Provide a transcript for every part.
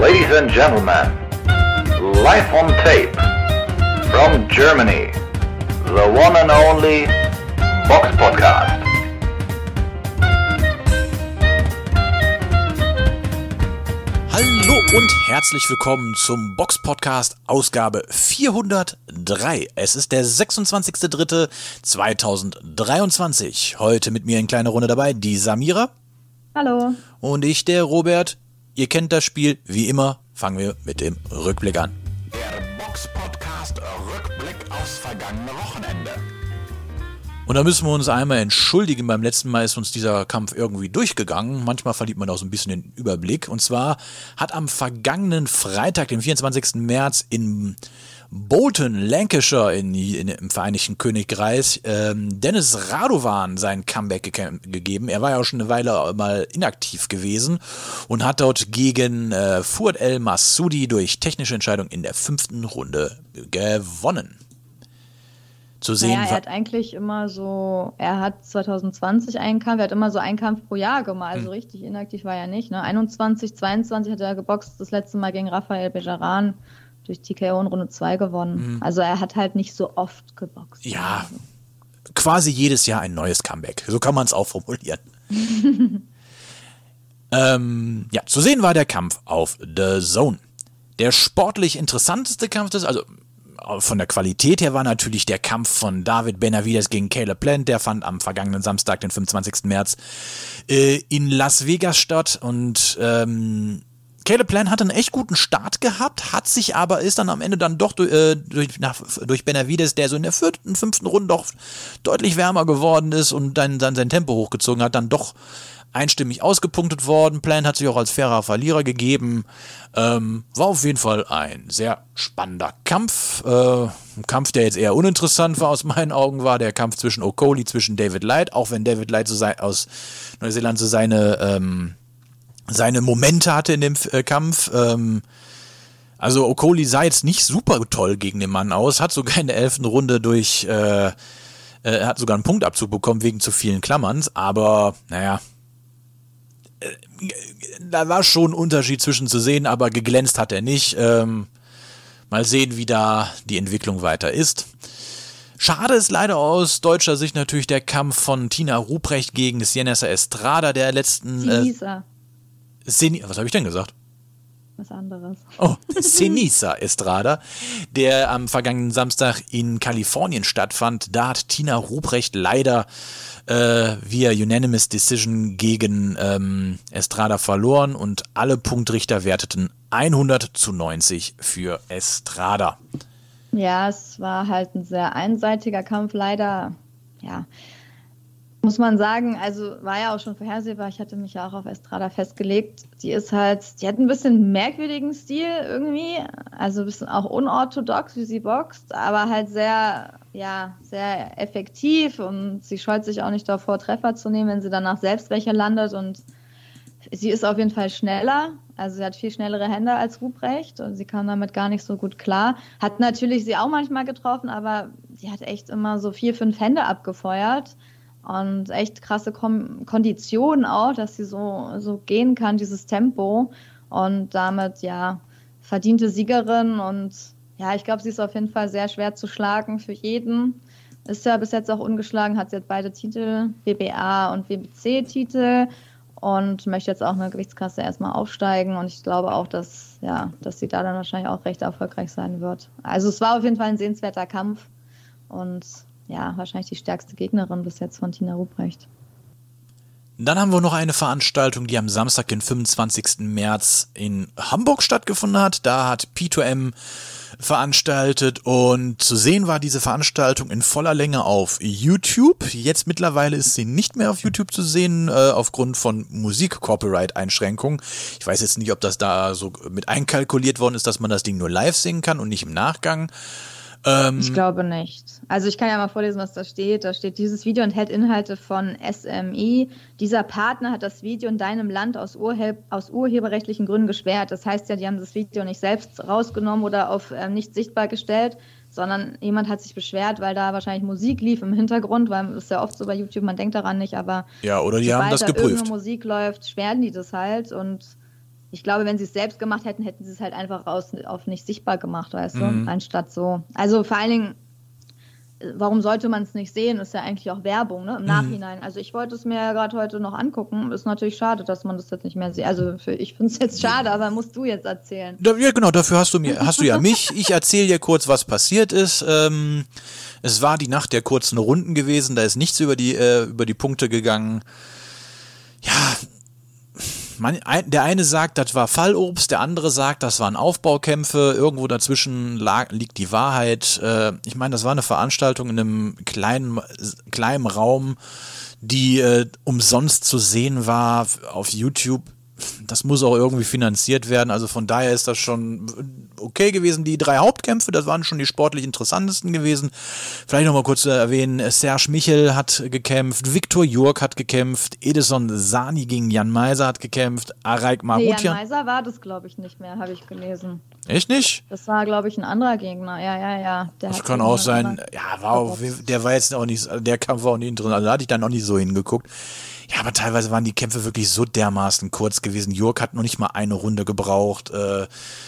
Ladies and gentlemen, live on tape from Germany, the one and only Box Podcast. Hallo und herzlich willkommen zum Box Podcast Ausgabe 403. Es ist der 26.03.2023. Heute mit mir in kleiner Runde dabei die Samira. Hallo. Und ich, der Robert. Ihr kennt das Spiel. Wie immer fangen wir mit dem Rückblick an. Der Box Podcast Rückblick aufs vergangene Wochenende. Und da müssen wir uns einmal entschuldigen. Beim letzten Mal ist uns dieser Kampf irgendwie durchgegangen. Manchmal verliert man auch so ein bisschen den Überblick. Und zwar hat am vergangenen Freitag, den 24. März, in Bolton, Lancashire in, in, im Vereinigten Königreich, ähm, Dennis Radovan sein Comeback ge gegeben. Er war ja auch schon eine Weile mal inaktiv gewesen und hat dort gegen äh, Fuad El Massoudi durch technische Entscheidung in der fünften Runde gewonnen. Zu sehen naja, er hat eigentlich immer so, er hat 2020 einen Kampf, er hat immer so einen Kampf pro Jahr gemacht, also hm. richtig inaktiv war er nicht. Ne? 21, 22 hat er geboxt, das letzte Mal gegen Rafael Bejaran durch TKO in Runde 2 gewonnen. Mhm. Also er hat halt nicht so oft geboxt. Ja, quasi jedes Jahr ein neues Comeback. So kann man es auch formulieren. ähm, ja, zu sehen war der Kampf auf The Zone. Der sportlich interessanteste Kampf des, also von der Qualität her war natürlich der Kampf von David Benavides gegen Caleb Plant. Der fand am vergangenen Samstag, den 25. März, äh, in Las Vegas statt. Und ähm, Caleb Plan hatte einen echt guten Start gehabt, hat sich aber, ist dann am Ende dann doch durch, äh, durch, nach, durch Benavides, der so in der vierten, fünften Runde doch deutlich wärmer geworden ist und dann, dann sein Tempo hochgezogen hat, dann doch einstimmig ausgepunktet worden. Plan hat sich auch als fairer Verlierer gegeben. Ähm, war auf jeden Fall ein sehr spannender Kampf. Äh, ein Kampf, der jetzt eher uninteressant war aus meinen Augen, war der Kampf zwischen Okoli, zwischen David Light, auch wenn David Light so sei, aus Neuseeland so seine ähm, seine Momente hatte in dem äh, Kampf. Ähm, also Okoli sah jetzt nicht super toll gegen den Mann aus, hat sogar in der elften Runde durch, äh, äh, hat sogar einen Punktabzug bekommen wegen zu vielen Klammerns, aber naja, äh, da war schon ein Unterschied zwischen zu sehen, aber geglänzt hat er nicht. Ähm, mal sehen, wie da die Entwicklung weiter ist. Schade ist leider aus deutscher Sicht natürlich der Kampf von Tina Ruprecht gegen Sienessa Estrada der letzten. Äh, Seni Was habe ich denn gesagt? Was anderes. Oh, Senisa Estrada, der am vergangenen Samstag in Kalifornien stattfand. Da hat Tina Ruprecht leider äh, via Unanimous Decision gegen ähm, Estrada verloren und alle Punktrichter werteten 100 zu 90 für Estrada. Ja, es war halt ein sehr einseitiger Kampf, leider. Ja, muss man sagen, also war ja auch schon vorhersehbar, ich hatte mich ja auch auf Estrada festgelegt. Die ist halt, die hat ein bisschen merkwürdigen Stil irgendwie, also ein bisschen auch unorthodox, wie sie boxt, aber halt sehr, ja, sehr effektiv und sie scheut sich auch nicht davor, Treffer zu nehmen, wenn sie danach selbst welche landet und sie ist auf jeden Fall schneller, also sie hat viel schnellere Hände als Ruprecht und sie kam damit gar nicht so gut klar. Hat natürlich sie auch manchmal getroffen, aber sie hat echt immer so vier, fünf Hände abgefeuert und echt krasse Kom Konditionen auch, dass sie so, so gehen kann, dieses Tempo. Und damit ja verdiente Siegerin. Und ja, ich glaube, sie ist auf jeden Fall sehr schwer zu schlagen für jeden. Ist ja bis jetzt auch ungeschlagen, hat jetzt beide Titel, WBA und WBC-Titel und möchte jetzt auch eine Gewichtsklasse erstmal aufsteigen. Und ich glaube auch, dass, ja, dass sie da dann wahrscheinlich auch recht erfolgreich sein wird. Also es war auf jeden Fall ein sehenswerter Kampf. Und ja, wahrscheinlich die stärkste Gegnerin bis jetzt von Tina Ruprecht. Dann haben wir noch eine Veranstaltung, die am Samstag, den 25. März in Hamburg stattgefunden hat. Da hat P2M veranstaltet und zu sehen war diese Veranstaltung in voller Länge auf YouTube. Jetzt mittlerweile ist sie nicht mehr auf YouTube zu sehen äh, aufgrund von Musik-Copyright-Einschränkungen. Ich weiß jetzt nicht, ob das da so mit einkalkuliert worden ist, dass man das Ding nur live singen kann und nicht im Nachgang. Ähm, ich glaube nicht. Also ich kann ja mal vorlesen, was da steht. Da steht, dieses Video enthält Inhalte von SMI. Dieser Partner hat das Video in deinem Land aus, Urhe aus urheberrechtlichen Gründen gesperrt. Das heißt ja, die haben das Video nicht selbst rausgenommen oder auf äh, nicht sichtbar gestellt, sondern jemand hat sich beschwert, weil da wahrscheinlich Musik lief im Hintergrund, weil es ist ja oft so bei YouTube, man denkt daran nicht, aber ja, oder die haben das da geprüft. Wenn Musik läuft, sperren die das halt und ich glaube, wenn sie es selbst gemacht hätten, hätten sie es halt einfach aus, auf nicht sichtbar gemacht, weißt Mhm. du, anstatt so. Also vor allen Dingen, äh, warum sollte man es nicht sehen? Ist ja eigentlich auch Werbung, ne? Im Mhm. Nachhinein. Also ich wollte es mir ja gerade heute noch angucken. Ist natürlich schade, dass man das jetzt nicht mehr sieht. Also für, ich finde es jetzt schade, aber musst du jetzt erzählen. Da, ja, genau, dafür hast du mir, hast du ja mich. Ich erzähle dir kurz, was passiert ist. Ähm, es war die Nacht der kurzen Runden gewesen, da ist nichts über die, äh, über die Punkte gegangen. Ja, man, ein, der eine sagt, das war Fallobst, der andere sagt, das waren Aufbaukämpfe. Irgendwo dazwischen lag, liegt die Wahrheit. Äh, ich meine, das war eine Veranstaltung in einem kleinen, kleinen Raum, die äh, umsonst zu sehen war auf YouTube. Das muss auch irgendwie finanziert werden. Also von daher ist das schon okay gewesen. Die drei Hauptkämpfe, das waren schon die sportlich interessantesten gewesen. Vielleicht nochmal kurz zu erwähnen, Serge Michel hat gekämpft, Viktor Jurk hat gekämpft, Edison Sani gegen Jan Meiser hat gekämpft, Araik Nee, Jan Marutian. Meiser war das, glaube ich, nicht mehr, habe ich gelesen. Echt nicht? Das war, glaube ich, ein anderer Gegner. Ja, ja, ja. Der Das kann auch sein. Ja, war auch, der war jetzt auch nicht, der Kampf war auch nicht interessant. Also da hatte ich dann auch nicht so hingeguckt. Ja, aber teilweise waren die Kämpfe wirklich so dermaßen kurz gewesen. Jörg hat noch nicht mal eine Runde gebraucht. Äh,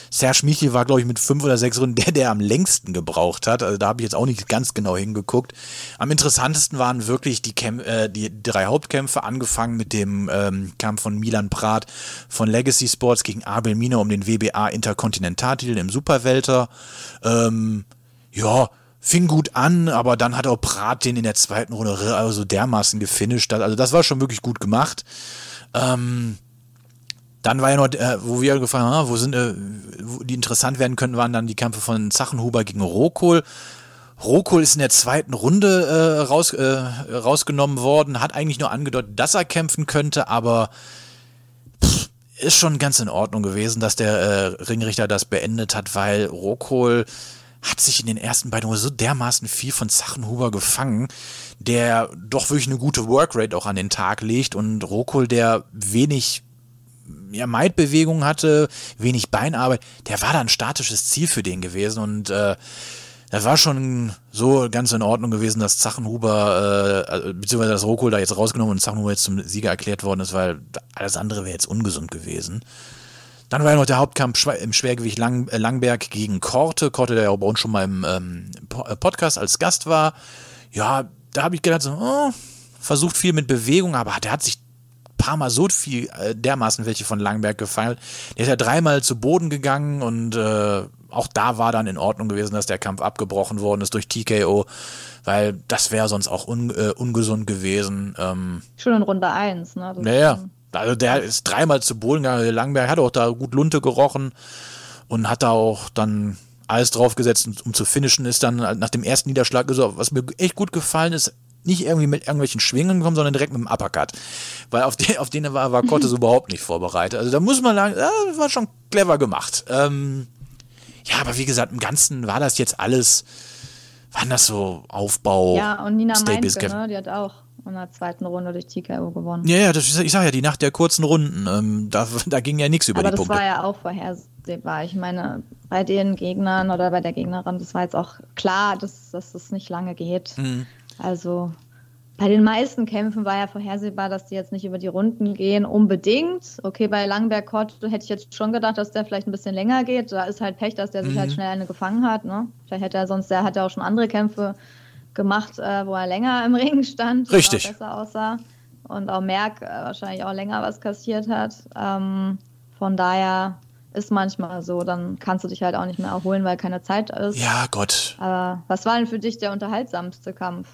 Serge Michel war, glaube ich, mit fünf oder sechs Runden der, der am längsten gebraucht hat. Also da habe ich jetzt auch nicht ganz genau hingeguckt. Am interessantesten waren wirklich die, Kämp äh, die drei Hauptkämpfe, angefangen mit dem ähm, Kampf von Milan Prat von Legacy Sports gegen Abel Mina um den WBA Interkontinentaltitel im Superwelter. Ähm, ja, fing gut an, aber dann hat auch Prat den in der zweiten Runde also dermaßen gefinisht. Also das war schon wirklich gut gemacht. Ähm, dann war ja noch, äh, wo wir gefragt haben, ah, wo sind, äh, wo die interessant werden könnten, waren dann die Kämpfe von Zachenhuber gegen Rokol. Rokol ist in der zweiten Runde äh, raus, äh, rausgenommen worden, hat eigentlich nur angedeutet, dass er kämpfen könnte, aber pff, ist schon ganz in Ordnung gewesen, dass der äh, Ringrichter das beendet hat, weil Rokol hat sich in den ersten beiden so dermaßen viel von Zachenhuber gefangen, der doch wirklich eine gute Workrate auch an den Tag legt und Rokol, der wenig ja, Maidbewegungen hatte, wenig Beinarbeit, der war da ein statisches Ziel für den gewesen und äh, das war schon so ganz in Ordnung gewesen, dass Zachenhuber, äh, also, beziehungsweise dass Rokol da jetzt rausgenommen und Zachenhuber jetzt zum Sieger erklärt worden ist, weil alles andere wäre jetzt ungesund gewesen. Dann war ja noch der Hauptkampf im Schwergewicht Lang, äh, Langberg gegen Korte. Korte, der ja bei uns schon mal im ähm, äh, Podcast als Gast war. Ja, da habe ich gedacht, so, oh, versucht viel mit Bewegung, aber der hat sich ein paar Mal so viel äh, dermaßen welche von Langberg gefeiert. Der ist ja dreimal zu Boden gegangen und äh, auch da war dann in Ordnung gewesen, dass der Kampf abgebrochen worden ist durch TKO, weil das wäre sonst auch un, äh, ungesund gewesen. Ähm, Schon in Runde 1, ne? Das naja, schon- also der ist dreimal zu Boden gegangen. Der Langberg hat auch da gut Lunte gerochen und hat da auch dann alles draufgesetzt, um- um zu finishen. Ist dann nach dem ersten Niederschlag, so, was mir echt gut gefallen ist, nicht irgendwie mit irgendwelchen Schwingen gekommen, sondern direkt mit dem Uppercut. Weil auf den, auf den war, war Cortes überhaupt nicht vorbereitet. Also da muss man sagen, das war schon clever gemacht. Ähm, ja, aber wie gesagt, im Ganzen war das jetzt alles, waren das so Aufbau. Ja, und Nina Staples Meinke, ne? Die hat auch in der zweiten Runde durch TKO gewonnen. Ja, ja, das, ich sag ja, die Nacht der kurzen Runden, ähm, da, da ging ja nichts über Aber die das Punkte. war ja auch vorhersehbar. Ich meine, bei den Gegnern oder bei der Gegnerin, das war jetzt auch klar, dass, dass das nicht lange geht. Mhm. Also bei den meisten Kämpfen war ja vorhersehbar, dass die jetzt nicht über die Runden gehen, unbedingt. Okay, bei Langberg Kott hätte ich jetzt schon gedacht, dass der vielleicht ein bisschen länger geht. Da ist halt Pech, dass der sich Mhm. halt schnell eine gefangen hat. Ne? Vielleicht hätte er sonst, der hat ja auch schon andere Kämpfe gemacht, äh, wo er länger im Ring stand, Richtig. besser aussah. Und auch Merck äh, wahrscheinlich auch länger was kassiert hat. Ähm, von daher ist manchmal so, dann kannst du dich halt auch nicht mehr erholen, weil keine Zeit ist. Ja, Gott. Aber was war denn für dich der unterhaltsamste Kampf?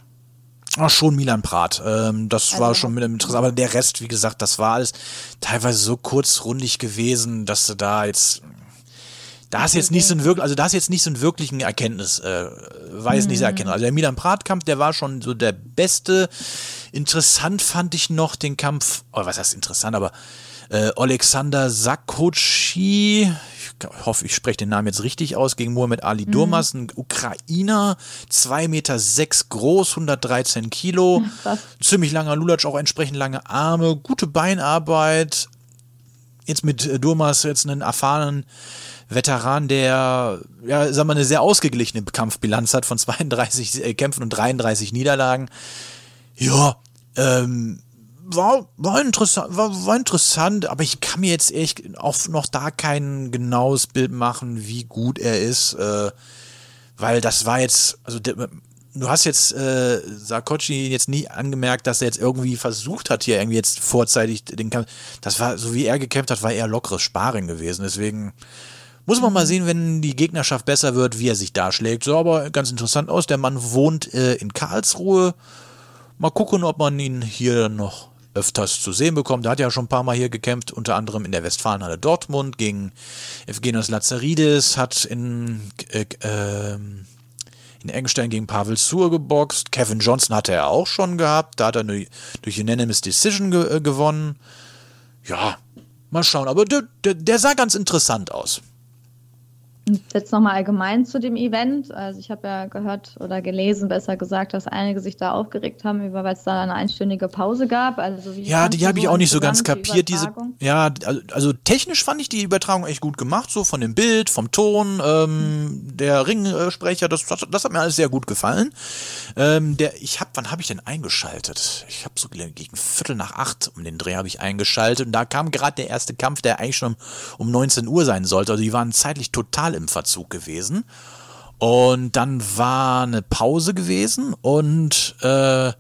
Ach, schon Milan Prat. Ähm, das Also- war schon mit dem Interesse. Aber der Rest, wie gesagt, das war alles teilweise so kurzrundig gewesen, dass du da jetzt. Da ist jetzt nicht so ein wirklich, also da ist jetzt nicht so ein wirklichen Erkenntnis, äh, war jetzt nicht so erkennbar. Also der Milan Prat-Kampf, der war schon so der beste. Interessant fand ich noch den Kampf, oh, was heißt interessant, aber äh, Alexander Sakochi, ich hoffe, ich spreche den Namen jetzt richtig aus, gegen Muhammad Ali Durmas, ein Ukrainer, 2,6 Meter sechs groß, 113 Kilo, Krass. ziemlich langer Lulatsch, auch entsprechend lange Arme, gute Beinarbeit. Jetzt mit äh, Durmas jetzt einen erfahrenen Veteran, der, ja, sagen wir, eine sehr ausgeglichene Kampfbilanz hat von 32 äh, Kämpfen und 33 Niederlagen. Ja, ähm, war, war interessant, war, war interessant, aber ich kann mir jetzt echt auch noch da kein genaues Bild machen, wie gut er ist, äh, weil das war jetzt, also du hast jetzt äh, Sarkochi jetzt nie angemerkt, dass er jetzt irgendwie versucht hat, hier irgendwie jetzt vorzeitig den Kampf. Das war, so wie er gekämpft hat, war eher lockeres Sparen gewesen. Deswegen muss man mal sehen, wenn die Gegnerschaft besser wird, wie er sich darschlägt. So, aber ganz interessant aus. Der Mann wohnt äh, in Karlsruhe. Mal gucken, ob man ihn hier noch öfters zu sehen bekommt. Er hat ja schon ein paar Mal hier gekämpft, unter anderem in der Westfalenhalle Dortmund gegen Evgenios Lazaridis, hat in äh, äh, in Engstein gegen Pavel Sur geboxt. Kevin Johnson hatte er auch schon gehabt. Da hat er durch Unanimous Decision ge äh, gewonnen. Ja, mal schauen. Aber der, der, der sah ganz interessant aus. Jetzt nochmal allgemein zu dem Event. Also ich habe ja gehört oder gelesen, besser gesagt, dass einige sich da aufgeregt haben, weil es da eine einstündige Pause gab. Also ja, die habe ich auch nicht so ganz kapiert. Die diese, ja, also, also, technisch fand ich die Übertragung echt gut gemacht, so von dem Bild, vom Ton, ähm, der Ringsprecher, das, das, das, hat mir alles sehr gut gefallen. Ähm, der, ich habe, wann habe ich denn eingeschaltet? Ich habe so gegen Viertel nach acht um den Dreh habe ich eingeschaltet und da kam gerade der erste Kampf, der eigentlich schon um, um 19 Uhr sein sollte. Also die waren zeitlich total im Verzug gewesen. Und dann war eine Pause gewesen und äh,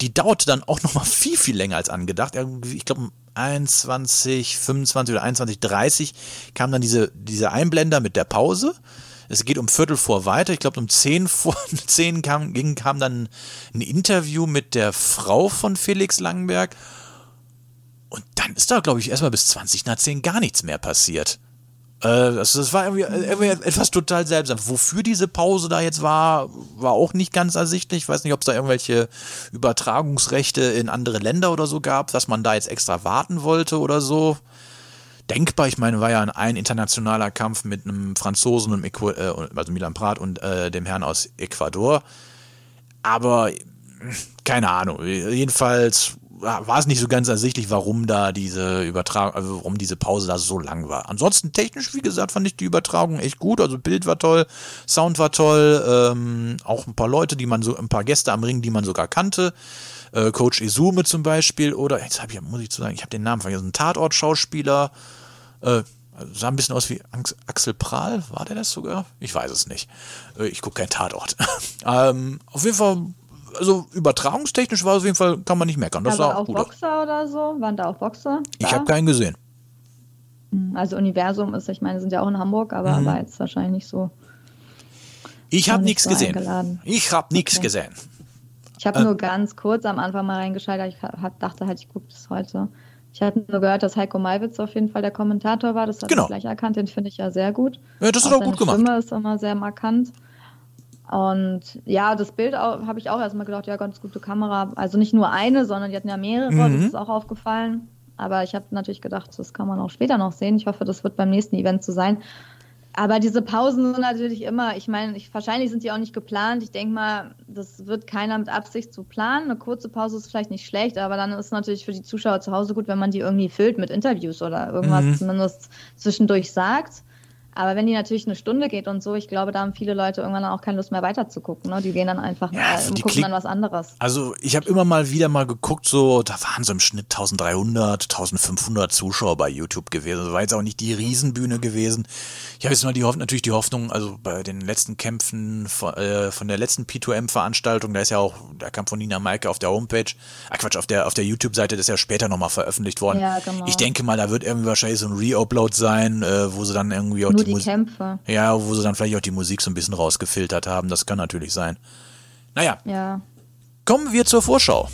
die dauerte dann auch noch mal viel, viel länger als angedacht. Ich glaube, um 21, 25 oder 21, 30 kam dann diese, diese Einblender mit der Pause. Es geht um Viertel vor weiter. Ich glaube, um 10 vor 10 kam, ging, kam dann ein Interview mit der Frau von Felix Langenberg. Und dann ist da, glaube ich, erstmal bis 20 nach 10 gar nichts mehr passiert. Äh, also das war irgendwie, irgendwie, etwas total seltsam. Wofür diese Pause da jetzt war, war auch nicht ganz ersichtlich. Ich weiß nicht, ob es da irgendwelche Übertragungsrechte in andere Länder oder so gab, dass man da jetzt extra warten wollte oder so. Denkbar, ich meine, war ja ein internationaler Kampf mit einem Franzosen, und äh, also Milan Prat und äh, dem Herrn aus Ecuador. Aber keine Ahnung. Jedenfalls war es nicht so ganz ersichtlich, warum da diese Übertragung, also warum diese Pause da so lang war. Ansonsten technisch, wie gesagt, fand ich die Übertragung echt gut. Also Bild war toll, Sound war toll, ähm, auch ein paar Leute, die man so, ein paar Gäste am Ring, die man sogar kannte. Äh, Coach Izume zum Beispiel oder jetzt habe ich, muss ich zu sagen, ich habe den Namen vergessen, ein Tatort-Schauspieler. Äh, sah ein bisschen aus wie Axel Prahl, war der das sogar? Ich weiß es nicht. Äh, ich gucke kein Tatort. ähm, auf jeden Fall also übertragungstechnisch war es auf jeden Fall, kann man nicht meckern. Das Aber auch, auch Boxer aus. oder so? Waren da auch Boxer? Ich habe keinen gesehen. Hm, also Universum ist, ich meine, sind ja auch in Hamburg, aber mhm. war jetzt wahrscheinlich nicht so. Ich habe nichts so gesehen. Eingeladen. Ich habe nichts okay. gesehen. Ich habe äh, nur ganz kurz am Anfang mal reingeschaltet. Ich hab, dachte halt, ich gucke das heute. Ich hatte nur gehört, dass Heiko Malwitz auf jeden Fall der Kommentator war. Das habe genau. ich gleich erkannt. Den finde ich ja sehr gut. Ja, das ist auch, auch gut gemacht. Die Stimme ist immer sehr markant. Und ja, das Bild habe ich auch erstmal gedacht, ja, ganz gute Kamera. Also nicht nur eine, sondern die hatten ja mehrere, mhm. das ist auch aufgefallen. Aber ich habe natürlich gedacht, das kann man auch später noch sehen. Ich hoffe, das wird beim nächsten Event so sein. Aber diese Pausen sind natürlich immer, ich meine, ich, wahrscheinlich sind die auch nicht geplant. Ich denke mal, das wird keiner mit Absicht so planen. Eine kurze Pause ist vielleicht nicht schlecht, aber dann ist es natürlich für die Zuschauer zu Hause gut, wenn man die irgendwie füllt mit Interviews oder irgendwas mhm. zumindest zwischendurch sagt. Aber wenn die natürlich eine Stunde geht und so, ich glaube, da haben viele Leute irgendwann auch keine Lust mehr weiterzugucken. Ne? Die gehen dann einfach ja, mal und gucken dann was anderes. Also ich habe immer mal wieder mal geguckt, so da waren so im Schnitt 1300, 1500 Zuschauer bei YouTube gewesen. Das war jetzt auch nicht die Riesenbühne gewesen. Ich habe jetzt mal die Hoffnung, natürlich die Hoffnung, also bei den letzten Kämpfen von, äh, von der letzten P2M-Veranstaltung, da ist ja auch der Kampf von Nina Maike auf der Homepage, ah Quatsch, auf der, auf der YouTube-Seite, das ist ja später nochmal veröffentlicht worden. Ja, genau. Ich denke mal, da wird irgendwie wahrscheinlich so ein Re-Upload sein, äh, wo sie dann irgendwie auch Nur die, die Kämpfe. Ja, wo sie dann vielleicht auch die Musik so ein bisschen rausgefiltert haben. Das kann natürlich sein. Naja. Ja. Kommen wir zur Vorschau.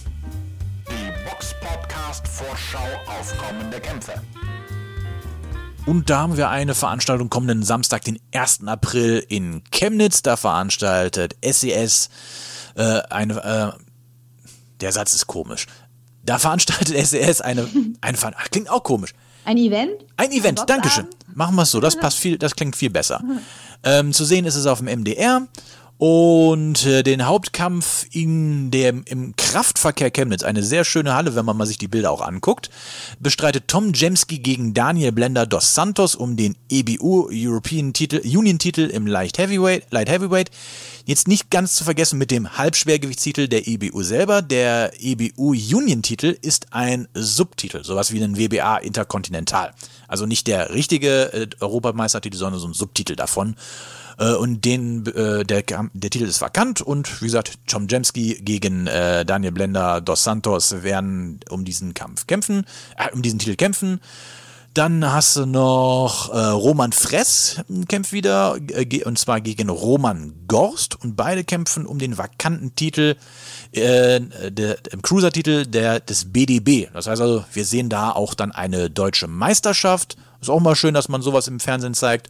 Die Box Podcast Vorschau auf kommende Kämpfe. Und da haben wir eine Veranstaltung kommenden Samstag, den 1. April in Chemnitz. Da veranstaltet SES e äh, eine. Äh, der Satz ist komisch. Da veranstaltet SES e eine. eine klingt auch komisch. Ein Event? Ein Event, Dankeschön. Machen wir es so, das passt viel, das klingt viel besser. Ähm, zu sehen ist es auf dem MDR Und äh, den Hauptkampf in dem, im Kraftverkehr Chemnitz, eine sehr schöne Halle, wenn man mal sich die Bilder auch anguckt, bestreitet Tom Jemski gegen Daniel Blender dos Santos um den EBU European Titel, Union Titel im Light Heavyweight, Light Heavyweight. Jetzt nicht ganz zu vergessen mit dem Halbschwergewichtstitel der EBU selber. Der EBU Union Titel ist ein Subtitel, sowas wie ein WBA Interkontinental. Also nicht der richtige äh, Europameistertitel, sondern so ein Subtitel davon. Äh, und den, äh, der, der Titel ist vakant und wie gesagt, Tom Jemski gegen äh, Daniel Blender dos Santos werden um diesen Kampf kämpfen, äh, um diesen Titel kämpfen. Dann hast du noch äh, Roman Fress kämpft wieder äh, und zwar gegen Roman Gorst und beide kämpfen um den vakanten Titel äh, im Cruiser-Titel des BDB. Das heißt also, wir sehen da auch dann eine deutsche Meisterschaft. Ist auch mal schön, dass man sowas im Fernsehen zeigt.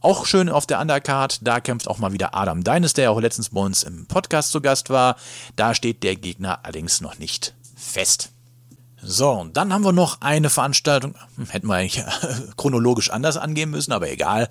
Auch schön auf der Undercard, da kämpft auch mal wieder Adam Deines, der auch letztens bei uns im Podcast zu Gast war. Da steht der Gegner allerdings noch nicht fest. So, und dann haben wir noch eine Veranstaltung. Hm, hätten wir eigentlich chronologisch anders angehen müssen, aber egal.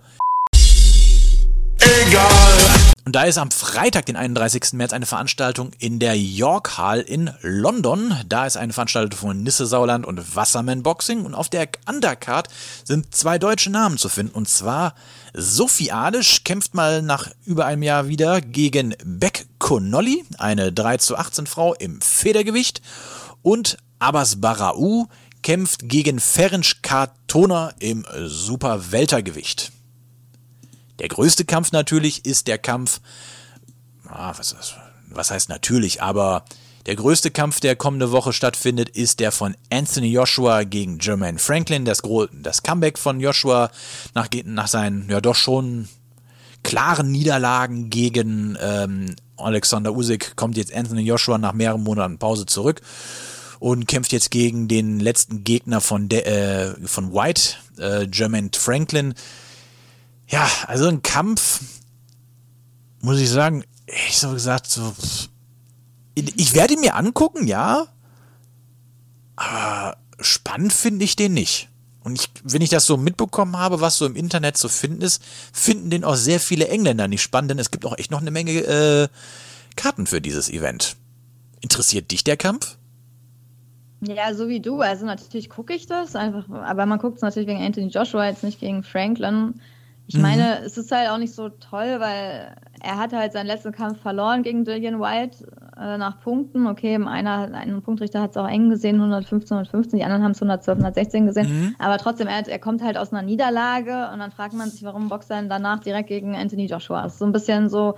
Egal. Und da ist am Freitag, den 31. März, eine Veranstaltung in der York Hall in London. Da ist eine Veranstaltung von Nisse Sauerland und Wasserman Boxing. Und auf der Undercard sind zwei deutsche Namen zu finden. Und zwar Sophie Adisch kämpft mal nach über einem Jahr wieder gegen Beck Connolly, eine 3 zu 18 Frau im Federgewicht. Und Abbas Barau kämpft gegen Ferenc Kartona im Super Weltergewicht. Der größte Kampf natürlich ist der Kampf, ah, was, was heißt natürlich, aber der größte Kampf, der kommende Woche stattfindet, ist der von Anthony Joshua gegen Jermaine Franklin. Das, das Comeback von Joshua nach, nach seinen ja doch schon klaren Niederlagen gegen ähm, Alexander Usyk kommt jetzt Anthony Joshua nach mehreren Monaten Pause zurück und kämpft jetzt gegen den letzten Gegner von, De äh, von White, äh, Jermaine Franklin. Ja, also ein Kampf, muss ich sagen, ich so gesagt, so, ich werde ihn mir angucken, ja, aber spannend finde ich den nicht. Und ich, wenn ich das so mitbekommen habe, was so im Internet zu finden ist, finden den auch sehr viele Engländer nicht spannend, denn es gibt auch echt noch eine Menge äh, Karten für dieses Event. Interessiert dich der Kampf? Ja, so wie du. Also natürlich gucke ich das einfach, aber man guckt es natürlich wegen Anthony Joshua, jetzt nicht gegen Franklin. Ich mhm. meine, es ist halt auch nicht so toll, weil er hatte halt seinen letzten Kampf verloren gegen Dillian White äh, nach Punkten. Okay, einer, ein Punktrichter hat es auch eng gesehen, 115, 115, die anderen haben es 112, 116 gesehen. Mhm. Aber trotzdem, er, er, kommt halt aus einer Niederlage und dann fragt man sich, warum boxt er danach direkt gegen Anthony Joshua. Das ist so ein bisschen so,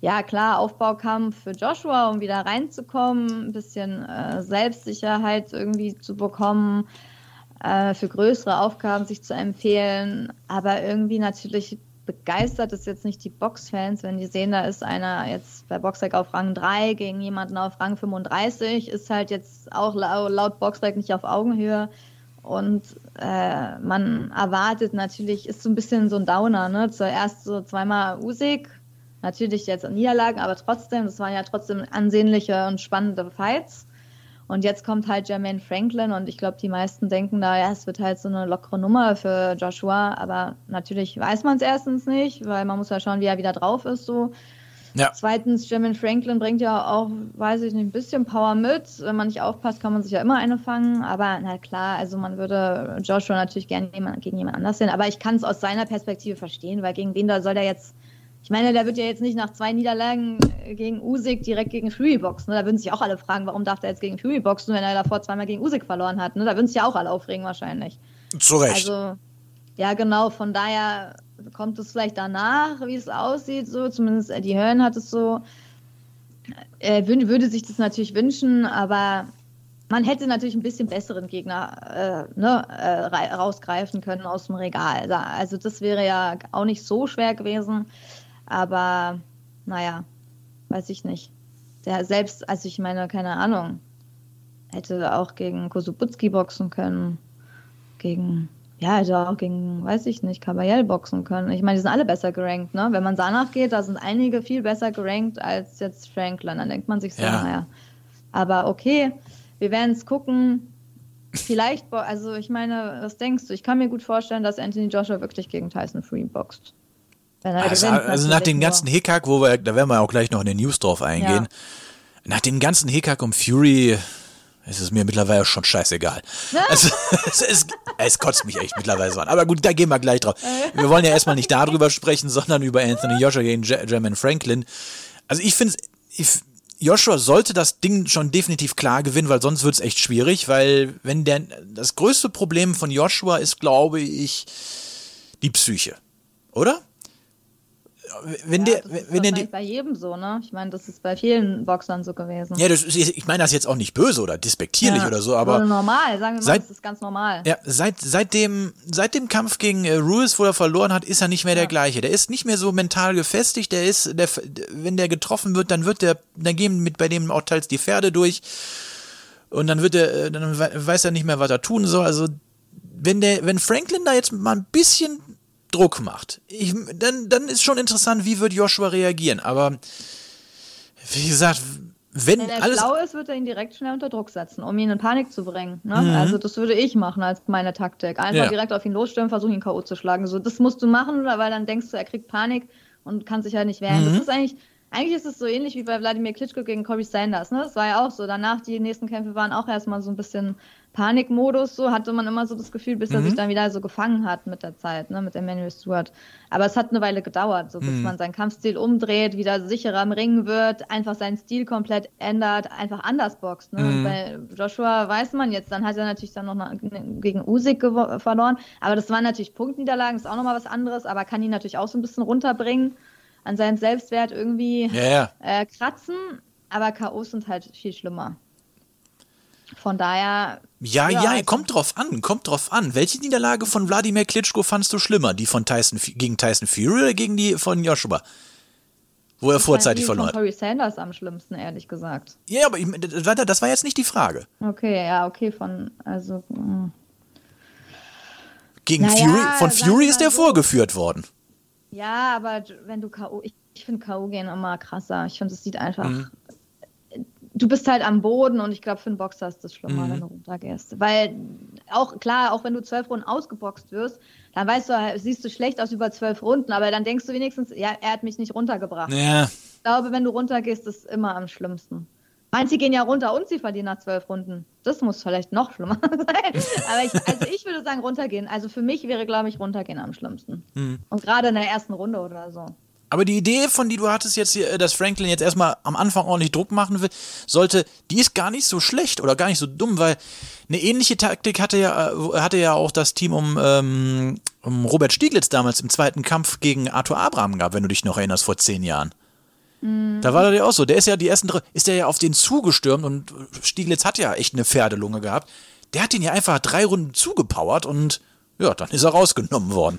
ja klar, Aufbaukampf für Joshua, um wieder reinzukommen, ein bisschen äh, Selbstsicherheit irgendwie zu bekommen, äh, für größere Aufgaben sich zu empfehlen. Aber irgendwie natürlich begeistert es jetzt nicht die Boxfans, wenn die sehen, da ist einer jetzt bei Boxrec auf Rang 3 gegen jemanden auf Rang 35, ist halt jetzt auch laut Boxrec nicht auf Augenhöhe. Und äh, man erwartet natürlich, ist so ein bisschen so ein Downer, ne? Zuerst so zweimal Usik, Natürlich jetzt Niederlagen, aber trotzdem, das waren ja trotzdem ansehnliche und spannende Fights. Und jetzt kommt halt Jermaine Franklin und ich glaube, die meisten denken da, ja, es wird halt so eine lockere Nummer für Joshua, aber natürlich weiß man es erstens nicht, weil man muss ja schauen, wie er wieder drauf ist so. Ja. Zweitens, Jermaine Franklin bringt ja auch, weiß ich nicht, ein bisschen Power mit. Wenn man nicht aufpasst, kann man sich ja immer eine fangen. Aber na klar, also man würde Joshua natürlich gerne gegen jemand anders sehen. Aber ich kann es aus seiner Perspektive verstehen, weil gegen wen da soll der jetzt ich meine, der wird ja jetzt nicht nach zwei Niederlagen äh, gegen Usyk direkt gegen Fury boxen. Ne? Da würden sich auch alle fragen, warum darf der jetzt gegen Fury boxen, wenn er davor zweimal gegen Usyk verloren hat. Ne? Da würden sich ja auch alle aufregen wahrscheinlich. Zu Recht. Also, ja genau, von daher kommt es vielleicht danach, wie es aussieht, so. Zumindest Eddie Hearn hat es so. Er würde sich das natürlich wünschen, aber man hätte natürlich ein bisschen besseren Gegner äh, ne, äh, rausgreifen können aus dem Regal. Also das wäre ja auch nicht so schwer gewesen. Aber naja, weiß ich nicht. Der selbst, also ich meine, keine Ahnung, hätte auch gegen Kosubutski boxen können. Gegen, ja, hätte auch gegen, weiß ich nicht, Caballel boxen können. Ich meine, die sind alle besser gerankt, ne? Wenn man danach geht, da sind einige viel besser gerankt als jetzt Franklin. Dann denkt man sich so, ja. naja. Aber okay, wir werden es gucken. Vielleicht, also ich meine, was denkst du? Ich kann mir gut vorstellen, dass Anthony Joshua wirklich gegen Tyson Free boxt. Er Also, also nach dem ganzen Hickhack, wo wir, da werden wir auch gleich noch in den News drauf eingehen. Nach dem ganzen Hickhack um Fury ist es mir mittlerweile schon scheißegal. Also, es, es, es kotzt mich echt mittlerweile so an. Aber gut, da gehen wir gleich drauf. Wir wollen ja erstmal nicht darüber sprechen, sondern über Anthony Joshua gegen Jermaine Franklin. Also ich finde, Joshua sollte das Ding schon definitiv klar gewinnen, weil sonst wird es echt schwierig, weil wenn der, das größte Problem von Joshua ist, glaube ich, die Psyche. Oder? Wenn Ja, der, das ist wenn der wahrscheinlich die, bei jedem so, ne? Ich meine, das ist bei vielen Boxern so gewesen. ja, das ist, ich meine das jetzt auch nicht böse oder despektierlich Ja. oder so, aber normal, sagen wir mal, Seit- das ist ganz normal. ja, seit, seit, dem, seit dem Kampf gegen äh, Ruiz, wo er verloren hat, ist er nicht mehr der gleiche. Der ist nicht mehr so mental gefestigt. Der ist, der, wenn der getroffen wird, dann wird der, dann gehen mit bei dem auch teils die Pferde durch und dann wird er, äh, dann we- weiß er nicht mehr, was er tun soll. Also wenn der, wenn Franklin da jetzt mal ein bisschen Druck macht, ich, dann, dann ist schon interessant, wie wird Joshua reagieren. Aber wie gesagt, wenn Wenn er alles schlau ist, wird er ihn direkt schnell unter Druck setzen, um ihn in Panik zu bringen. Ne? Mhm. Also das würde ich machen als meine Taktik. Einfach Ja. direkt auf ihn losstürmen, versuchen ihn K.O. zu schlagen. So, das musst du machen, weil dann denkst du, er kriegt Panik und kann sich halt nicht wehren. Mhm. Das ist eigentlich, eigentlich ist es so ähnlich wie bei Wladimir Klitschko gegen Corey Sanders. Ne? Das war ja auch so. Danach, die nächsten Kämpfe waren auch erstmal so ein bisschen Panikmodus, so hatte man immer so das Gefühl, bis er Mhm. sich dann wieder so gefangen hat mit der Zeit, ne, mit Emmanuel Stewart. Aber es hat eine Weile gedauert, so bis Mhm. man seinen Kampfstil umdreht, wieder sicherer im Ring wird, einfach seinen Stil komplett ändert, einfach anders boxt. Ne? Mhm. Bei Joshua weiß man jetzt, dann hat er natürlich dann noch mal gegen Usyk verloren, aber das waren natürlich Punktniederlagen, ist auch nochmal was anderes, aber kann ihn natürlich auch so ein bisschen runterbringen, an seinem Selbstwert irgendwie ja, ja. äh, kratzen, aber K.O.s sind halt viel schlimmer. Von daher. Ja, ja, also- kommt drauf an, kommt drauf an. Welche Niederlage von Wladimir Klitschko fandst du schlimmer? Die von Tyson gegen Tyson Fury oder gegen die von Joshua? Wo er ich vorzeitig verloren hat. Corey Sanders am schlimmsten, ehrlich gesagt. Ja, aber ich, das war- jetzt nicht die Frage. Okay, ja, okay, von, also, mh. Gegen Naja, Fury, von Fury ist er so. vorgeführt worden. Ja, aber wenn du K.O., ich, ich finde K.O. gehen immer krasser. Ich finde, es sieht einfach, Mhm. du bist halt am Boden und ich glaube, für einen Boxer ist das schlimmer, Mhm. wenn du runtergehst. Weil, auch klar, auch wenn du zwölf Runden ausgeboxt wirst, dann weißt du, halt, siehst du schlecht aus über zwölf Runden, aber dann denkst du wenigstens, ja, er hat mich nicht runtergebracht. Ja, Ich glaube, wenn du runtergehst, ist immer am schlimmsten. Manche gehen ja runter und sie verlieren nach zwölf Runden. Das muss vielleicht noch schlimmer sein. Aber ich, also ich würde sagen, runtergehen. Also für mich wäre, glaube ich, runtergehen am schlimmsten. Hm. Und gerade in der ersten Runde oder so. aber die Idee, von die du hattest jetzt hier, dass Franklin jetzt erstmal am Anfang ordentlich Druck machen will, sollte, die ist gar nicht so schlecht oder gar nicht so dumm, weil eine ähnliche Taktik hatte ja, äh, hatte ja auch das Team um, ähm, um Robert Stieglitz damals im zweiten Kampf gegen Arthur Abraham gehabt, wenn du dich noch erinnerst, vor zehn Jahren. Da war das ja auch so. Der ist ja die ersten drei, ist der ja auf den zugestürmt und Stieglitz hat ja echt eine Pferdelunge gehabt. Der hat ihn ja einfach drei Runden zugepowert und ja, dann ist er rausgenommen worden.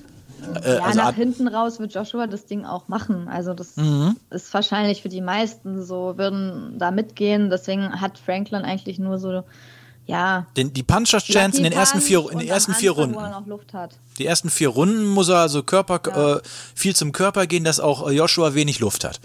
Äh, Ja, also nach hinten raus wird Joshua das Ding auch machen. Also das Mhm. ist wahrscheinlich für die meisten so, würden da mitgehen. Deswegen hat Franklin eigentlich nur so, ja. den, die Punchers Chance in den ersten vier, in den ersten vier Runden. Wo noch Luft hat. Die ersten vier Runden muss er also Körper, Ja. äh, viel zum Körper gehen, dass auch äh, Joshua wenig Luft hat.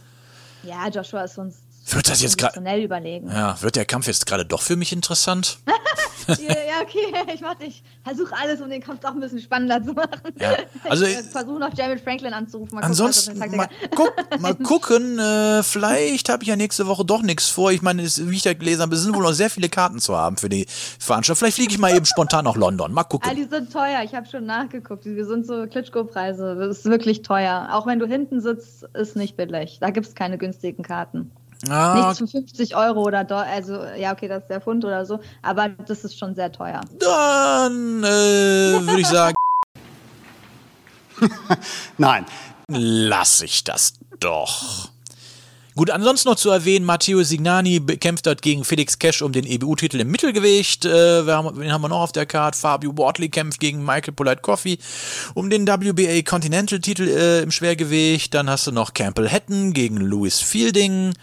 Ja, Joshua ist uns Wird das jetzt gerade, überlegen. ja, wird der Kampf jetzt gerade doch für mich interessant? ja, okay, ich mach ich versuche alles, um den Kampf doch ein bisschen spannender zu machen. Ja, also- ich versuche noch Jared Franklin anzurufen. Mal gucken, Ansonsten für mal, guck, mal gucken, äh, vielleicht habe ich ja nächste Woche doch nichts vor. Ich meine, es- wie ich da gelesen habe, es sind wohl noch sehr viele Karten zu haben für die Veranstaltung. Vielleicht fliege ich mal eben spontan nach London. Mal Ah, gucken. die sind teuer. Ich habe schon nachgeguckt. Die sind so Klitschko-Preise. Das ist wirklich teuer. Auch wenn du hinten sitzt, ist nicht billig. Da gibt es keine günstigen Karten. Ah, Nichts für 50 Euro oder do also ja, okay, das ist der Pfund oder so, aber das ist schon sehr teuer. dann äh, würde ich sagen, Nein. lasse ich das doch. Gut, ansonsten noch zu erwähnen, Matteo Signani kämpft dort gegen Felix Cash um den EBU-Titel im Mittelgewicht. Äh, haben, wen haben wir noch auf der Karte? Fabio Wortley kämpft gegen Michael Polite Coffee um den WBA Continental-Titel äh, im Schwergewicht. Dann hast du noch Campbell Hatton gegen Louis Fielding.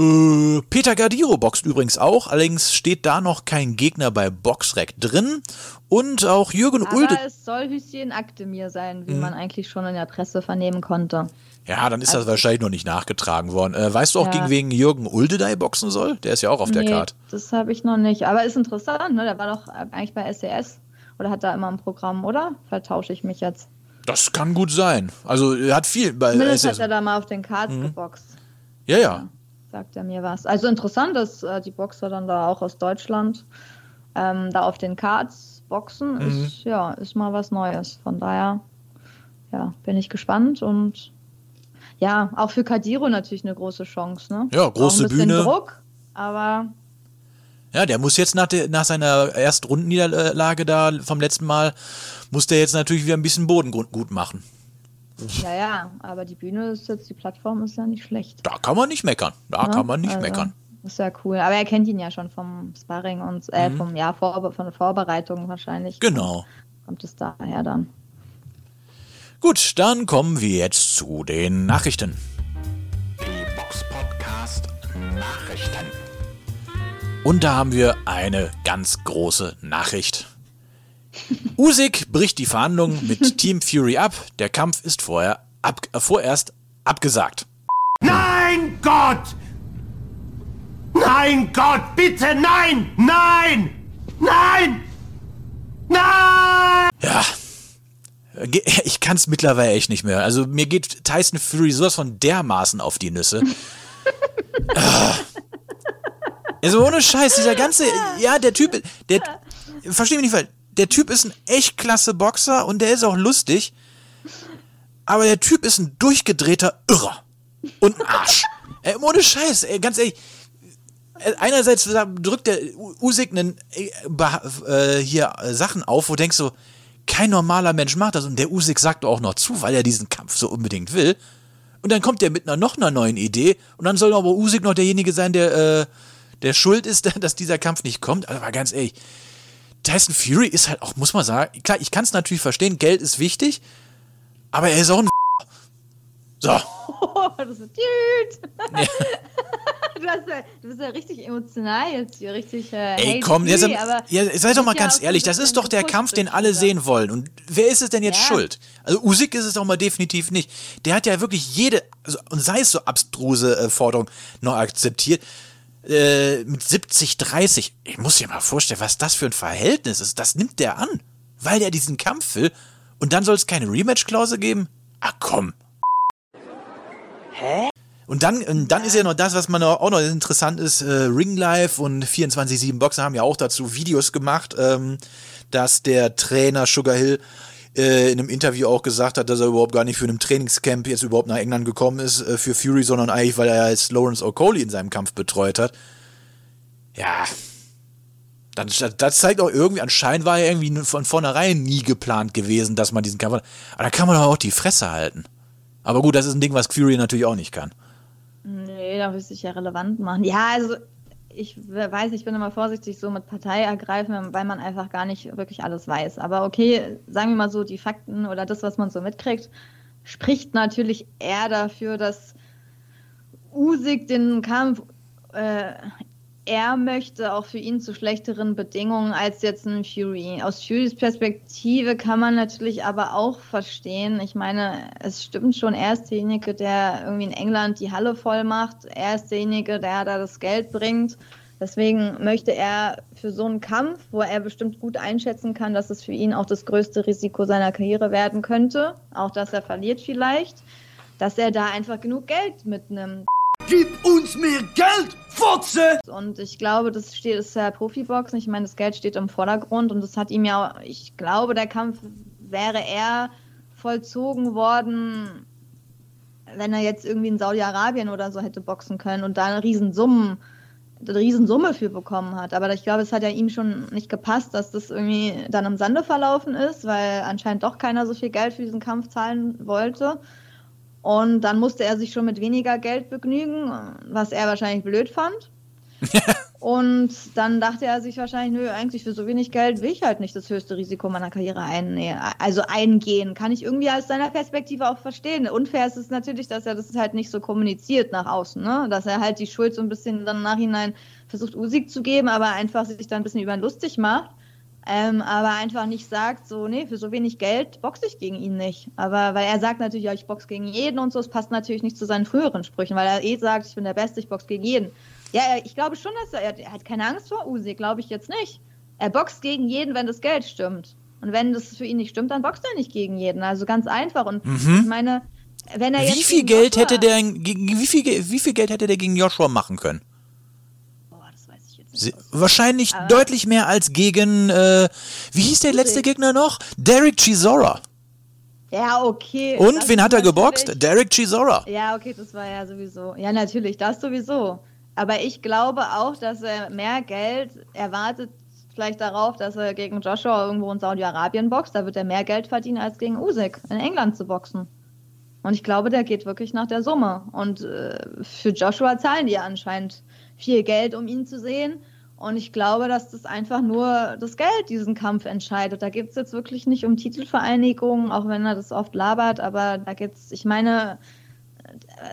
Äh, Peter Gardiro boxt übrigens auch, allerdings steht da noch kein Gegner bei Boxrec drin. Und auch Jürgen Aber Ulde. es soll Hüschen Akdemir sein, Mhm. wie man eigentlich schon in der Presse vernehmen konnte. Ja, dann ist das wahrscheinlich noch nicht nachgetragen worden. Äh, weißt du auch, Also Ja. gegen wen Jürgen Uldedei boxen soll? Der ist ja auch auf der Nee, Karte. das habe ich noch nicht. Aber ist interessant, ne? Der war doch eigentlich bei SES oder hat da immer ein Programm, oder? Vertausche ich mich jetzt? Das kann gut sein. Also er hat viel bei Zumindest er hat ist er da mal auf den Cards geboxt, ja, ja. Sagt er mir was. Also interessant, dass äh, die Boxer dann da auch aus Deutschland ähm, da auf den Cards boxen, Mhm. ist ja ist mal was Neues. Von daher ja, bin ich gespannt und ja, auch für Kadiro natürlich eine große Chance. Ne? Ja, Auch große ein bisschen Bühne. Druck, aber Ja, der muss jetzt nach, der, nach seiner Erstrundenniederlage da vom letzten Mal, muss der jetzt natürlich wieder ein bisschen Boden gut machen. Ja, ja, aber die Bühne ist jetzt, die Plattform ist ja nicht schlecht. Da kann man nicht meckern. Da ne? kann man nicht Also, meckern. Ist ja cool. Aber er kennt ihn ja schon vom Sparring und äh, vom ja, Vorbe von der Vorbereitung wahrscheinlich. Mhm. Genau. Kommt es daher dann. Gut, dann kommen wir jetzt zu den Nachrichten. Die Box Podcast Nachrichten. Und da haben wir eine ganz große Nachricht. Usyk bricht die Verhandlungen mit Team Fury ab. Der Kampf ist vorher ab, äh, vorerst abgesagt. Nein, Gott! Nein, Gott, bitte, nein! Nein! Nein! Nein! Ja. Ich kann es mittlerweile echt nicht mehr. Also mir geht Tyson Fury sowas von dermaßen auf die Nüsse. Ah. also ohne Scheiß, dieser ganze, ja, der Typ, der, versteh mich nicht falsch, der Typ ist ein echt klasse Boxer und der ist auch lustig, aber der Typ ist ein durchgedrehter Irrer und ein Arsch. Ey, ohne Scheiß, ey, ganz ehrlich, äh, einerseits drückt der U- Usyk einen, äh, äh, hier äh, Sachen auf, wo du denkst so, kein normaler Mensch macht das und der Usyk sagt auch noch zu, weil er diesen Kampf so unbedingt will. Und dann kommt er mit einer noch einer neuen Idee und dann soll aber Usyk noch derjenige sein, der, äh, der schuld ist, dass dieser Kampf nicht kommt. Also mal ganz ehrlich, Tyson Fury ist halt auch, muss man sagen, klar, ich kann es natürlich verstehen, Geld ist wichtig, aber er ist auch ein So, Oh, das ist Dude. du, hast ja, du bist ja richtig emotional jetzt hier, richtig. Äh, Ey, komm, jetzt, aber ja, sei doch mal ja ganz ein ehrlich, das ist doch der Kampf, den alle sehen wollen. Und wer ist es denn jetzt Ja. schuld? Also Usyk ist es auch mal definitiv nicht. Der hat ja wirklich jede, also, und sei es so abstruse äh, Forderung, noch akzeptiert. Äh, mit 70, 30. Ich muss dir mal vorstellen, was das für ein Verhältnis ist. Das nimmt der an, weil der diesen Kampf will. Und dann soll es keine Rematch-Klausel geben? Ah, komm. Und dann, und dann ist ja noch das, was man auch noch interessant ist, äh, Ring Life und 24-7 Boxer haben ja auch dazu Videos gemacht, ähm, dass der Trainer Sugar Hill äh, in einem Interview auch gesagt hat, dass er überhaupt gar nicht für ein Trainingscamp jetzt überhaupt nach England gekommen ist äh, für Fury, sondern eigentlich, weil er jetzt Lawrence O'Coley in seinem Kampf betreut hat. Ja. Dann, das zeigt auch irgendwie, anscheinend war er irgendwie von vornherein nie geplant gewesen, dass man diesen Kampf hat. Aber da kann man doch auch die Fresse halten. Aber gut, das ist ein Ding, was Fury natürlich auch nicht kann. Nee, da müsste ich ja relevant machen. Ja, also ich weiß, ich bin immer vorsichtig so mit Partei ergreifen, weil man einfach gar nicht wirklich alles weiß. Aber okay, sagen wir mal so, die Fakten oder das, was man so mitkriegt, spricht natürlich eher dafür, dass Usyk den Kampf äh, er möchte auch für ihn zu schlechteren Bedingungen als jetzt ein Fury. Aus Furys Perspektive kann man natürlich aber auch verstehen. Ich meine, es stimmt schon, er ist derjenige, der irgendwie in England die Halle voll macht. Er ist derjenige, der da das Geld bringt. Deswegen möchte er für so einen Kampf, wo er bestimmt gut einschätzen kann, dass es für ihn auch das größte Risiko seiner Karriere werden könnte, auch dass er verliert vielleicht, dass er da einfach genug Geld mitnimmt. Gib uns mehr Geld, Fotze! Und ich glaube, das steht, ist ja Profiboxen. Ich meine, das Geld steht im Vordergrund und das hat ihm ja, ich glaube, der Kampf wäre eher vollzogen worden, wenn er jetzt irgendwie in Saudi-Arabien oder so hätte boxen können und da eine Riesensummen, eine Riesensumme für bekommen hat. Aber ich glaube, es hat ja ihm schon nicht gepasst, dass das irgendwie dann im Sande verlaufen ist, weil anscheinend doch keiner so viel Geld für diesen Kampf zahlen wollte. Und dann musste er sich schon mit weniger Geld begnügen, was er wahrscheinlich blöd fand. und dann dachte er sich wahrscheinlich, nö, eigentlich für so wenig Geld will ich halt nicht das höchste Risiko meiner Karriere einnehmen. Also eingehen. Kann ich irgendwie aus seiner Perspektive auch verstehen. Unfair ist es natürlich, dass er das halt nicht so kommuniziert nach außen, ne? Dass er halt die Schuld so ein bisschen dann Nachhinein versucht, Usik zu geben, aber einfach sich dann ein bisschen über ihn lustig macht. Ähm, aber einfach nicht sagt, so, nee, für so wenig Geld boxe ich gegen ihn nicht. Aber weil er sagt natürlich, ja, ich boxe gegen jeden und so, es passt natürlich nicht zu seinen früheren Sprüchen, weil er eh sagt, ich bin der Beste, ich boxe gegen jeden. Ja, ich glaube schon, dass er, er hat keine Angst vor Usyk, glaube ich jetzt nicht. Er boxt gegen jeden, wenn das Geld stimmt. Und wenn das für ihn nicht stimmt, dann boxt er nicht gegen jeden. Also ganz einfach. Und ich meine, wenn er jetzt. Mhm. Wie viel gegen Geld Joshua- hätte der gegen, wie viel, wie viel Geld hätte der gegen Joshua machen können? Boah, das weiß ich jetzt nicht. Se- Wahrscheinlich deutlich mehr als gegen, äh, wie hieß der letzte Gegner noch? Derek Chisora. Ja, okay. Und wen hat er geboxt? Derek Chisora. Ja, okay, das war ja sowieso. Ja, natürlich, das sowieso. Aber ich glaube auch, dass er mehr Geld erwartet, vielleicht darauf, dass er gegen Joshua irgendwo in Saudi-Arabien boxt. Da wird er mehr Geld verdienen, als gegen Usyk in England zu boxen. Und ich glaube, der geht wirklich nach der Summe. Und äh, für Joshua zahlen die anscheinend viel Geld, um ihn zu sehen. Und ich glaube, dass das einfach nur das Geld diesen Kampf entscheidet. Da geht es jetzt wirklich nicht um Titelvereinigungen, auch wenn er das oft labert, aber da geht es, ich meine,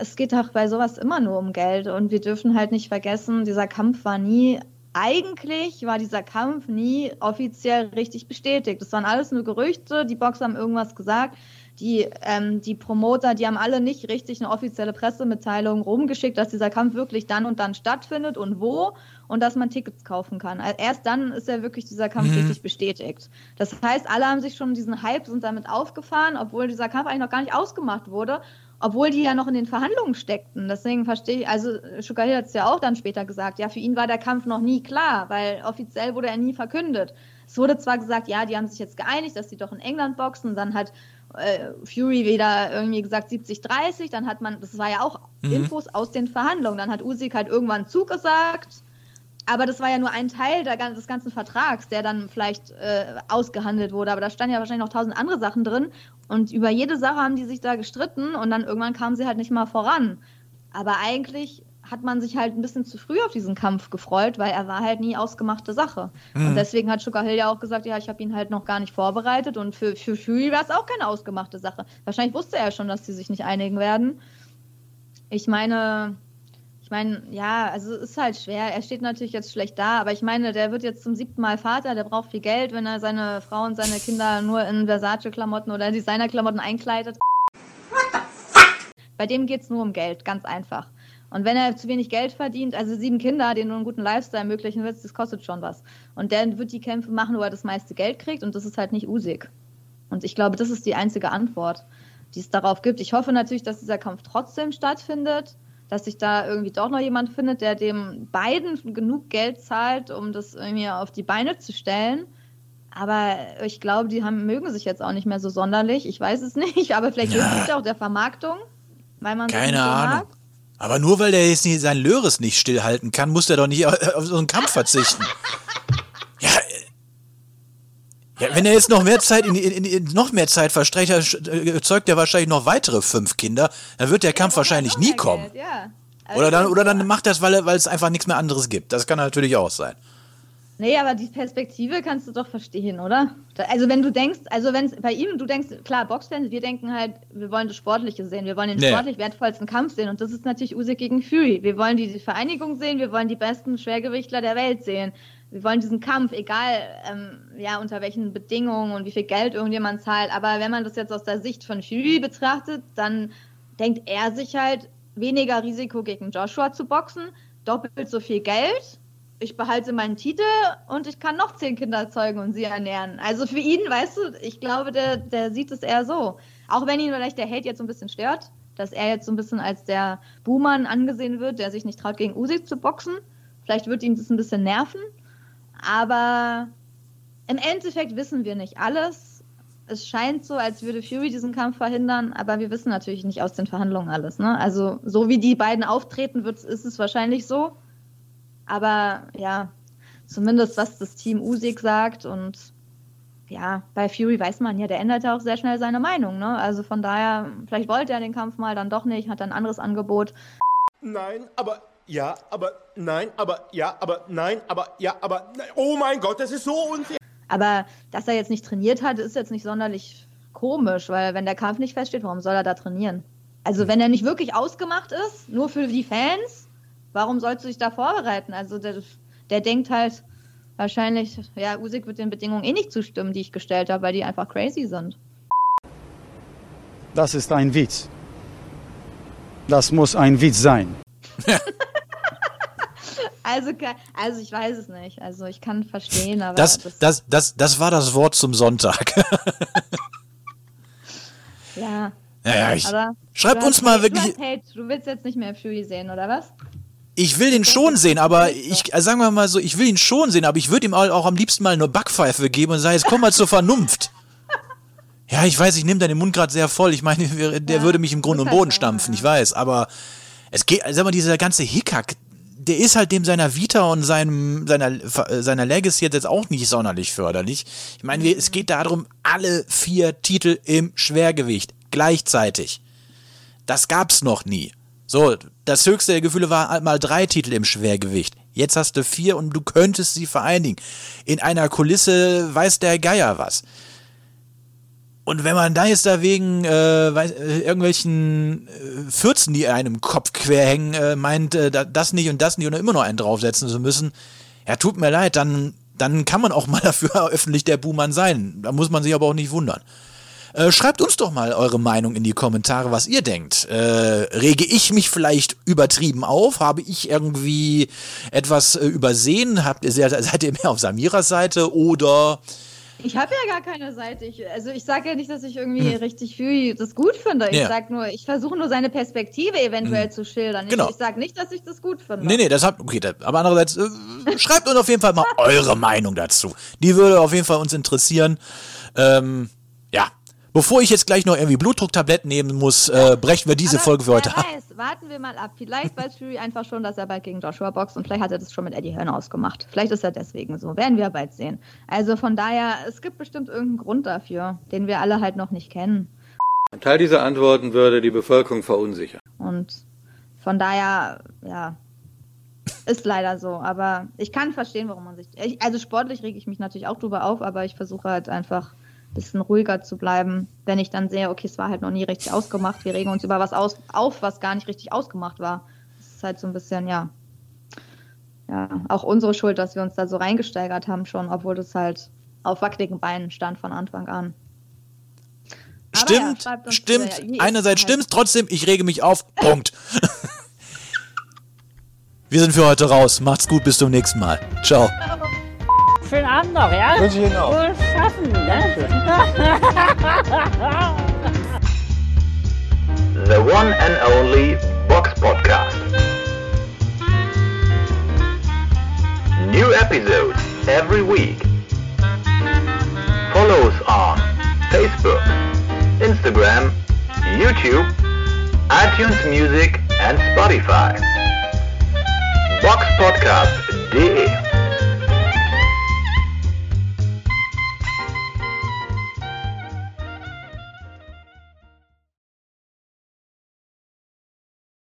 es geht doch bei sowas immer nur um Geld. Und wir dürfen halt nicht vergessen, dieser Kampf war nie, eigentlich war dieser Kampf nie offiziell richtig bestätigt. Das waren alles nur Gerüchte, die Boxer haben irgendwas gesagt. Die, ähm, die Promoter, die haben alle nicht richtig eine offizielle Pressemitteilung rumgeschickt, dass dieser Kampf wirklich dann und dann stattfindet und wo und dass man Tickets kaufen kann. Also Erst dann ist ja wirklich dieser Kampf richtig bestätigt. Das heißt, alle haben sich schon diesen Hype, sind damit aufgefahren, obwohl dieser Kampf eigentlich noch gar nicht ausgemacht wurde, obwohl die ja noch in den Verhandlungen steckten. Deswegen verstehe ich, also Sugar Hill hat es ja auch dann später gesagt, ja, für ihn war der Kampf noch nie klar, weil offiziell wurde er nie verkündet. Es wurde zwar gesagt, ja, die haben sich jetzt geeinigt, dass die doch in England boxen, dann hat äh, Fury wieder irgendwie gesagt 70-30, dann hat man, das war ja auch Infos aus den Verhandlungen, dann hat Usyk halt irgendwann zugesagt, aber das war ja nur ein Teil der, des ganzen Vertrags, der dann vielleicht äh, ausgehandelt wurde. Aber da standen ja wahrscheinlich noch tausend andere Sachen drin. Und über jede Sache haben die sich da gestritten und dann irgendwann kamen sie halt nicht mal voran. Aber eigentlich hat man sich halt ein bisschen zu früh auf diesen Kampf gefreut, weil er war halt nie ausgemachte Sache. Und deswegen hat Sugar Hill ja auch gesagt, ja, ich habe ihn halt noch gar nicht vorbereitet. Und für, für Fury war es auch keine ausgemachte Sache. Wahrscheinlich wusste er schon, dass die sich nicht einigen werden. Ich meine, ich meine, ja, also es ist halt schwer. Er steht natürlich jetzt schlecht da, aber ich meine, der wird jetzt zum siebten Mal Vater, der braucht viel Geld, wenn er seine Frau und seine Kinder nur in Versace-Klamotten oder Designer-Klamotten einkleidet. Bei dem geht es nur um Geld, ganz einfach. Und wenn er zu wenig Geld verdient, also sieben Kinder, denen du einen guten Lifestyle ermöglichen willst, das kostet schon was. Und der wird die Kämpfe machen, wo er das meiste Geld kriegt und das ist halt nicht Usyk. Und ich glaube, das ist die einzige Antwort, die es darauf gibt. Ich hoffe natürlich, dass dieser Kampf trotzdem stattfindet, dass sich da irgendwie doch noch jemand findet, der dem beiden genug Geld zahlt, um das irgendwie auf die Beine zu stellen. Aber ich glaube, die haben, mögen sich jetzt auch nicht mehr so sonderlich. Ich weiß es nicht, aber vielleicht Ja. hilft es ja auch der Vermarktung, weil man sich Keine Ahnung. mag. Aber nur weil der jetzt nicht seinen Löres nicht stillhalten kann, muss der doch nicht auf so einen Kampf verzichten. Ja, äh, ja wenn er jetzt noch mehr Zeit in, in, in noch mehr Zeit verstreicht, äh, zeugt er wahrscheinlich noch weitere fünf Kinder. Dann wird der Kampf wahrscheinlich nie kommen. Geld, Ja. Also Oder dann, oder dann macht das, weil, er- weil es einfach nichts mehr anderes gibt. Das kann natürlich auch sein. Nee, aber die Perspektive kannst du doch verstehen, oder? Also wenn du denkst, also wenn bei ihm, du denkst, klar, Boxfans, wir denken halt, wir wollen das Sportliche sehen, wir wollen den Nee. sportlich wertvollsten Kampf sehen und das ist natürlich Usyk gegen Fury. Wir wollen die, die Vereinigung sehen, wir wollen die besten Schwergewichtler der Welt sehen. Wir wollen diesen Kampf, egal ähm, ja, unter welchen Bedingungen und wie viel Geld irgendjemand zahlt. Aber wenn man das jetzt aus der Sicht von Fury betrachtet, dann denkt er sich halt, weniger Risiko gegen Joshua zu boxen, doppelt so viel Geld ich behalte meinen Titel und ich kann noch zehn Kinder zeugen und sie ernähren. Also für ihn, weißt du, ich glaube, der, der sieht es eher so. Auch wenn ihn vielleicht der Hate jetzt so ein bisschen stört, dass er jetzt so ein bisschen als der Buhmann angesehen wird, der sich nicht traut, gegen Usyk zu boxen. Vielleicht wird ihn das ein bisschen nerven. Aber im Endeffekt wissen wir nicht alles. Es scheint so, als würde Fury diesen Kampf verhindern, aber wir wissen natürlich nicht aus den Verhandlungen alles. Ne? Also so wie die beiden auftreten, wird, ist es wahrscheinlich so. Aber ja, zumindest was das Team Usyk sagt und ja, bei Fury weiß man ja, der ändert ja auch sehr schnell seine Meinung. Ne? Also von daher, vielleicht wollte er den Kampf mal, dann doch nicht, hat ein anderes Angebot. Nein, aber ja, aber nein, aber ja, aber nein, aber ja, aber nein. Oh mein Gott, das ist so unfair. Aber dass er jetzt nicht trainiert hat, ist jetzt nicht sonderlich komisch, weil wenn der Kampf nicht feststeht, warum soll er da trainieren? Also wenn er nicht wirklich ausgemacht ist, nur für die Fans, warum sollst du dich da vorbereiten? Also der, der denkt halt wahrscheinlich, ja, Usyk wird den Bedingungen eh nicht zustimmen, die ich gestellt habe, weil die einfach crazy sind. Das ist ein Witz. Das muss ein Witz sein. Also, also ich weiß es nicht. Also ich kann verstehen, aber Das, das, das, das war das Wort zum Sonntag. ja. Naja, ich, schreibt du uns mal wirklich. Du, hast Hate. du willst jetzt nicht mehr Fury sehen, oder was? Ich will den schon sehen, aber ich, äh, sagen wir mal so, ich will ihn schon sehen, aber ich würde ihm auch, am liebsten mal nur Backpfeife geben und sagen, jetzt komm mal zur Vernunft. Ja, ich weiß, ich nehme deinen Mund gerade sehr voll. Ich meine, der Ja, würde mich im Grund und halt Boden stampfen, ich weiß, aber es geht, sag mal, dieser ganze Hickhack, der ist halt dem seiner Vita und seinem, seiner, seiner Legacy jetzt auch nicht sonderlich förderlich. Ich meine, wir- es geht darum, alle vier Titel im Schwergewicht gleichzeitig. Das gab's noch nie. So, das höchste der Gefühle war halt mal drei Titel im Schwergewicht. Jetzt hast du vier und du könntest sie vereinigen. In einer Kulisse weiß der Geier was. Und wenn man da jetzt da wegen äh, weiß, äh, irgendwelchen äh, Fürzen, die einem Kopf quer hängen, äh, meint, äh, da- das nicht und das nicht und immer noch einen draufsetzen zu müssen, ja, tut mir leid, dann, dann kann man auch mal dafür öffentlich der Buhmann sein. Da muss man sich aber auch nicht wundern. Äh, schreibt uns doch mal eure Meinung in die Kommentare, was ihr denkt. Äh, rege ich mich vielleicht übertrieben auf? Habe ich irgendwie etwas äh, übersehen? Habt ihr, seid ihr mehr auf Samiras Seite oder Ich habe ja gar keine Seite. Ich, also ich sage ja nicht, dass ich irgendwie richtig Fury das gut finde. Ich Hm. Ja. Hm. sag nur, ich versuche nur seine Perspektive eventuell zu schildern. Genau. Ich, ich sage nicht, dass ich das gut finde. Nee, nee, das hat. Okay, das, aber andererseits, äh, schreibt uns auf jeden Fall mal eure Meinung dazu. Die würde auf jeden Fall uns interessieren. Ähm, ja. Bevor ich jetzt gleich noch irgendwie Blutdrucktabletten nehmen muss, äh, brechen wir diese Aber Folge für heute ab. weiß, warten wir mal ab. Vielleicht weiß Fury einfach schon, dass er bald gegen Joshua boxt und vielleicht hat er das schon mit Eddie Hearn ausgemacht. Vielleicht ist er deswegen so. Werden wir bald sehen. Also von daher, es gibt bestimmt irgendeinen Grund dafür, den wir alle halt noch nicht kennen. Ein Teil dieser Antworten würde die Bevölkerung verunsichern. Und von daher, ja, ist leider so. Aber ich kann verstehen, warum man sich. Ich, also sportlich rege ich mich natürlich auch drüber auf, aber ich versuche halt einfach ein bisschen ruhiger zu bleiben, wenn ich dann sehe, okay, es war halt noch nie richtig ausgemacht. Wir regen uns über was aus, auf, was gar nicht richtig ausgemacht war. Das ist halt so ein bisschen, ja. Ja, auch unsere Schuld, dass wir uns da so reingesteigert haben schon, obwohl das halt auf wackeligen Beinen stand von Anfang an. Aber ja, Stimmt, uns stimmt. wieder. Je- Einerseits halt- stimmt's, trotzdem, ich rege mich auf. Punkt. Wir sind für heute raus. Macht's gut, bis zum nächsten Mal. Ciao. Schönen Abend noch, ja? Wünsche ich Ihnen auch. Wohl schaffen, ne? The one and only Box Podcast. New episodes every week. Follow us on Facebook, Instagram, YouTube, iTunes Music and Spotify. Boxpodcast.de